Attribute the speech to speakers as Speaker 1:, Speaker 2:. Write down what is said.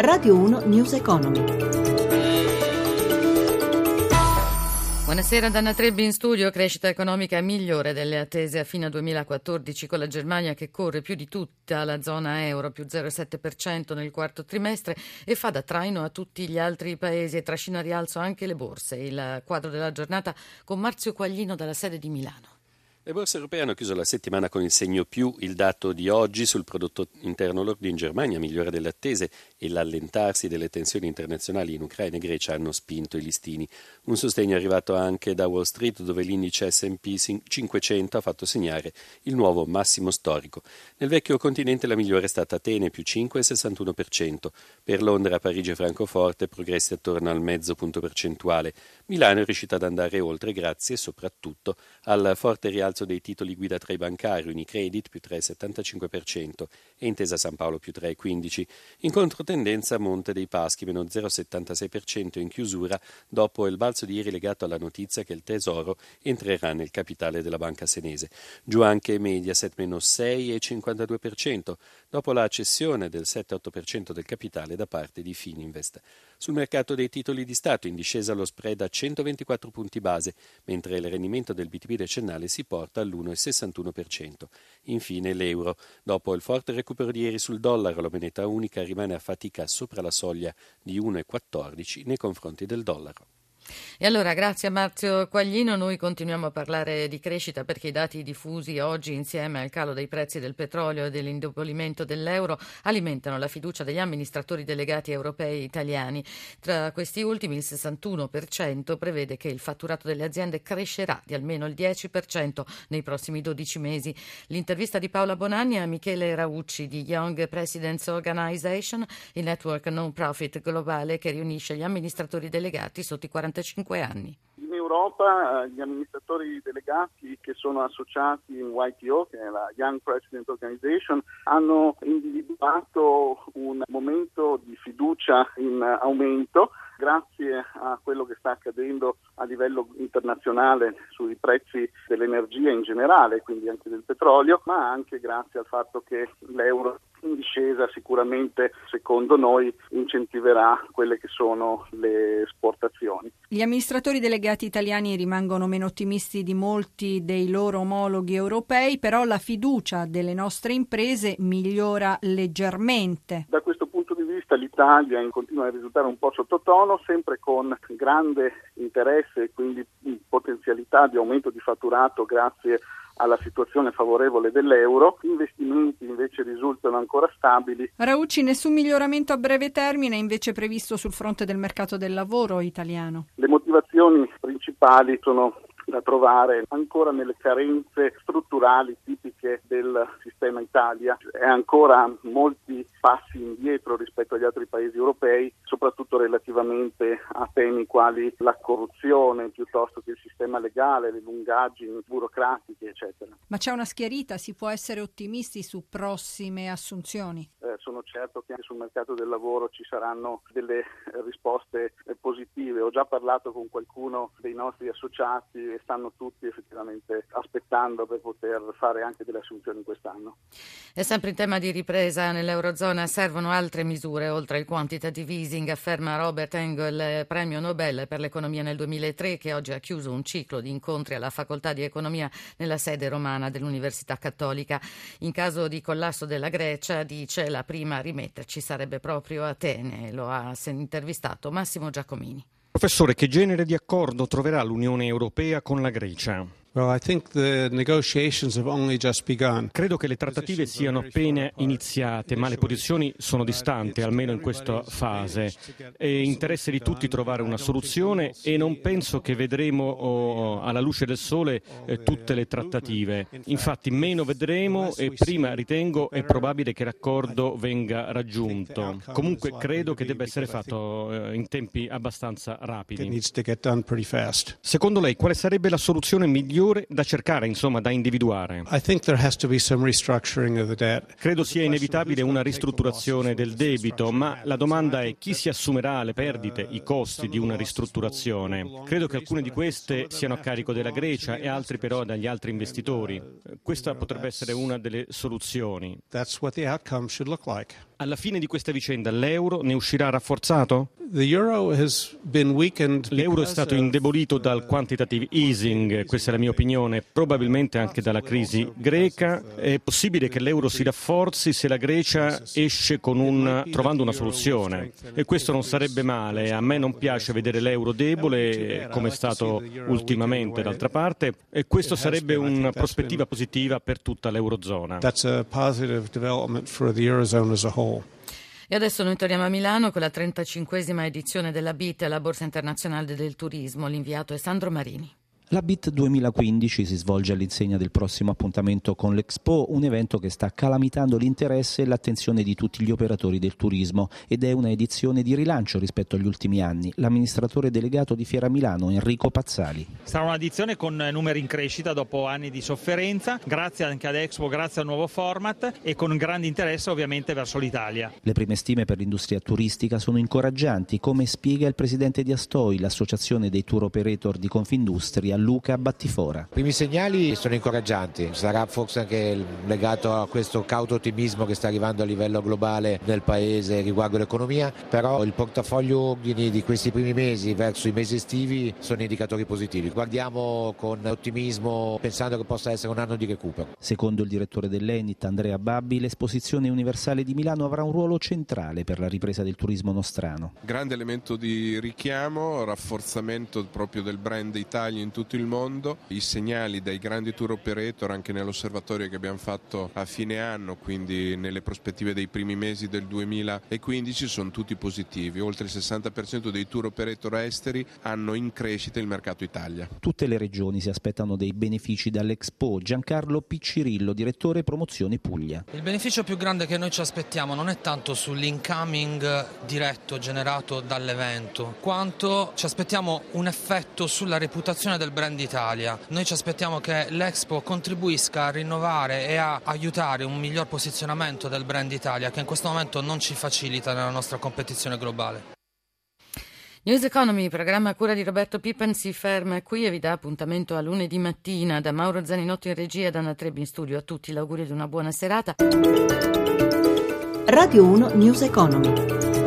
Speaker 1: Radio 1 News Economy.
Speaker 2: Buonasera Danna Trebbi in studio, crescita economica migliore delle attese a fine 2014 con la Germania che corre più di tutta la zona euro, più 0,7% nel quarto trimestre e fa da traino a tutti gli altri paesi e trascina a rialzo anche le borse. Il quadro della giornata con Marzio Quaglino dalla sede di Milano.
Speaker 3: Le borse europee hanno chiuso la settimana con il segno più. Il dato di oggi sul prodotto interno lordo in Germania migliore delle attese e l'allentarsi delle tensioni internazionali in Ucraina e Grecia hanno spinto i listini. Un sostegno è arrivato anche da Wall Street dove l'indice S&P 500 ha fatto segnare il nuovo massimo storico. Nel vecchio continente la migliore è stata Atene più 5,61%. Per Londra, Parigi e Francoforte progressi attorno al mezzo punto percentuale. Milano è riuscita ad andare oltre grazie soprattutto al forte rialzo rialzo dei titoli guida tra i bancari, Unicredit più 3,75% e Intesa San Paolo più 3,15%. In controtendenza Monte dei Paschi meno 0,76% in chiusura dopo il balzo di ieri legato alla notizia che il Tesoro entrerà nel capitale della banca senese. Giù anche Mediaset meno 6,52% dopo la cessione del 7,8% del capitale da parte di Fininvest. Sul mercato dei titoli di Stato in discesa lo spread a 124 punti base, mentre il rendimento del BTP decennale si porta all'1,61%. Infine l'euro. Dopo il forte recupero di ieri sul dollaro, la moneta unica rimane a fatica sopra la soglia di 1,14 nei confronti del dollaro.
Speaker 2: E allora, grazie a Marzio Quaglino, noi continuiamo a parlare di crescita perché i dati diffusi oggi insieme al calo dei prezzi del petrolio e dell'indebolimento dell'euro alimentano la fiducia degli amministratori delegati europei italiani. Tra questi ultimi il 61% prevede che il fatturato delle aziende crescerà di almeno il 10% nei prossimi 12 mesi. L'intervista di Paola Bonanni a Michele Raucci di Young Presidents Organization, il network non profit globale che riunisce gli amministratori delegati sotto i 40 45 anni.
Speaker 4: In Europa eh, gli amministratori delegati che sono associati in YTO, che è la Young President Organization, hanno individuato un momento di fiducia in aumento grazie a quello che sta accadendo a livello internazionale sui prezzi dell'energia in generale, quindi anche del petrolio, ma anche grazie al fatto che l'euro in discesa sicuramente secondo noi incentiverà quelle che sono le esportazioni.
Speaker 5: Gli amministratori delegati italiani rimangono meno ottimisti di molti dei loro omologhi europei, però la fiducia delle nostre imprese migliora leggermente.
Speaker 4: Da questo punto di vista l'Italia continua a risultare un po' sottotono, sempre con grande interesse e quindi potenzialità di aumento di fatturato grazie alla situazione favorevole dell'euro, gli investimenti invece risultano ancora stabili.
Speaker 5: Raucci, nessun miglioramento a breve termine è invece previsto sul fronte del mercato del lavoro italiano.
Speaker 4: Le motivazioni principali sono da trovare ancora nelle carenze strutturali tipiche del sistema Italia e ancora molti passi indietro rispetto agli altri paesi europei, soprattutto relativamente a temi quali la corruzione piuttosto che il sistema legale, le lungaggini burocratiche, eccetera.
Speaker 5: Ma c'è una schiarita, si può essere ottimisti su prossime assunzioni?
Speaker 4: Eh, sono certo che anche sul mercato del lavoro ci saranno delle risposte positive. Ho già parlato con qualcuno dei nostri associati e stanno tutti effettivamente aspettando per poter fare anche delle assunzioni quest'anno.
Speaker 2: E sempre in tema di ripresa nell'Eurozona servono altre misure oltre il quantitative easing, afferma Robert Engel, premio Nobel per l'economia nel 2003, che oggi ha chiuso un ciclo di incontri alla facoltà di economia nella sede romana dell'Università Cattolica. In caso di collasso della Grecia, dice la prima a rimetterci sarebbe proprio Atene, lo ha intervistato Massimo Giacomini.
Speaker 6: Professore, che genere di accordo troverà l'Unione Europea con la Grecia? Credo che le trattative siano appena iniziate, ma le posizioni sono distanti, almeno in questa fase. È interesse di tutti trovare una soluzione e non penso che vedremo oh, alla luce del sole eh, tutte le trattative. Infatti meno vedremo e prima ritengo è probabile che l'accordo venga raggiunto. Comunque credo che debba essere fatto eh, in tempi abbastanza rapidi. Secondo lei quale sarebbe la soluzione migliore? Migliore da cercare, insomma, da individuare? Credo sia inevitabile una ristrutturazione del debito, ma la domanda è chi si assumerà le perdite, i costi di una ristrutturazione. Credo che alcune di queste siano a carico della Grecia e altre però dagli altri investitori. Questa potrebbe essere una delle soluzioni. Alla fine di questa vicenda l'euro ne uscirà rafforzato?
Speaker 7: L'euro
Speaker 6: è stato indebolito dal quantitative easing, questa è la mia opinione, probabilmente anche dalla crisi greca. È possibile che l'euro si rafforzi se la Grecia esce un, trovando una soluzione e questo non sarebbe male. A me non piace vedere l'euro debole come è stato ultimamente d'altra parte e questo sarebbe una prospettiva positiva per tutta l'eurozona.
Speaker 2: E adesso noi torniamo a Milano con la 35esima edizione della BIT, la Borsa Internazionale del Turismo. L'inviato è Sandro Marini.
Speaker 8: La BIT 2015 si svolge all'insegna del prossimo appuntamento con l'Expo, un evento che sta calamitando l'interesse e l'attenzione di tutti gli operatori del turismo ed è una edizione di rilancio rispetto agli ultimi anni. L'amministratore delegato di Fiera Milano, Enrico Pazzali.
Speaker 9: Sarà un'edizione con numeri in crescita dopo anni di sofferenza, grazie anche ad Expo, grazie al nuovo format e con grande interesse ovviamente verso l'Italia.
Speaker 8: Le prime stime per l'industria turistica sono incoraggianti, come spiega il presidente di Astoi, l'associazione dei tour operator di Confindustria Luca Battifora.
Speaker 10: I primi segnali sono incoraggianti, sarà forse anche legato a questo cauto ottimismo che sta arrivando a livello globale nel paese riguardo l'economia, però il portafoglio ordini di questi primi mesi verso i mesi estivi sono indicatori positivi. Guardiamo con ottimismo pensando che possa essere un anno di recupero.
Speaker 8: Secondo il direttore dell'Enit Andrea Babbi, l'esposizione universale di Milano avrà un ruolo centrale per la ripresa del turismo nostrano.
Speaker 11: Grande elemento di richiamo, rafforzamento proprio del brand Italia in tutto tutto il mondo. I segnali dai grandi tour operator anche nell'osservatorio che abbiamo fatto a fine anno, quindi nelle prospettive dei primi mesi del 2015, sono tutti positivi. Oltre il 60% dei tour operator esteri hanno in crescita il mercato Italia.
Speaker 8: Tutte le regioni si aspettano dei benefici dall'Expo. Giancarlo Piccirillo, direttore promozione Puglia.
Speaker 12: Il beneficio più grande che noi ci aspettiamo non è tanto sull'incoming diretto generato dall'evento, quanto ci aspettiamo un effetto sulla reputazione del brand Italia. Noi ci aspettiamo che l'Expo contribuisca a rinnovare e a aiutare un miglior posizionamento del brand Italia che in questo momento non ci facilita nella nostra competizione globale.
Speaker 2: News Economy, programma a cura di Roberto Pippen, si ferma qui e vi dà appuntamento a lunedì mattina da Mauro Zaninotto in regia e da Anna Trebbi in studio. A tutti l'augurio di una buona serata.
Speaker 1: Radio 1 News Economy.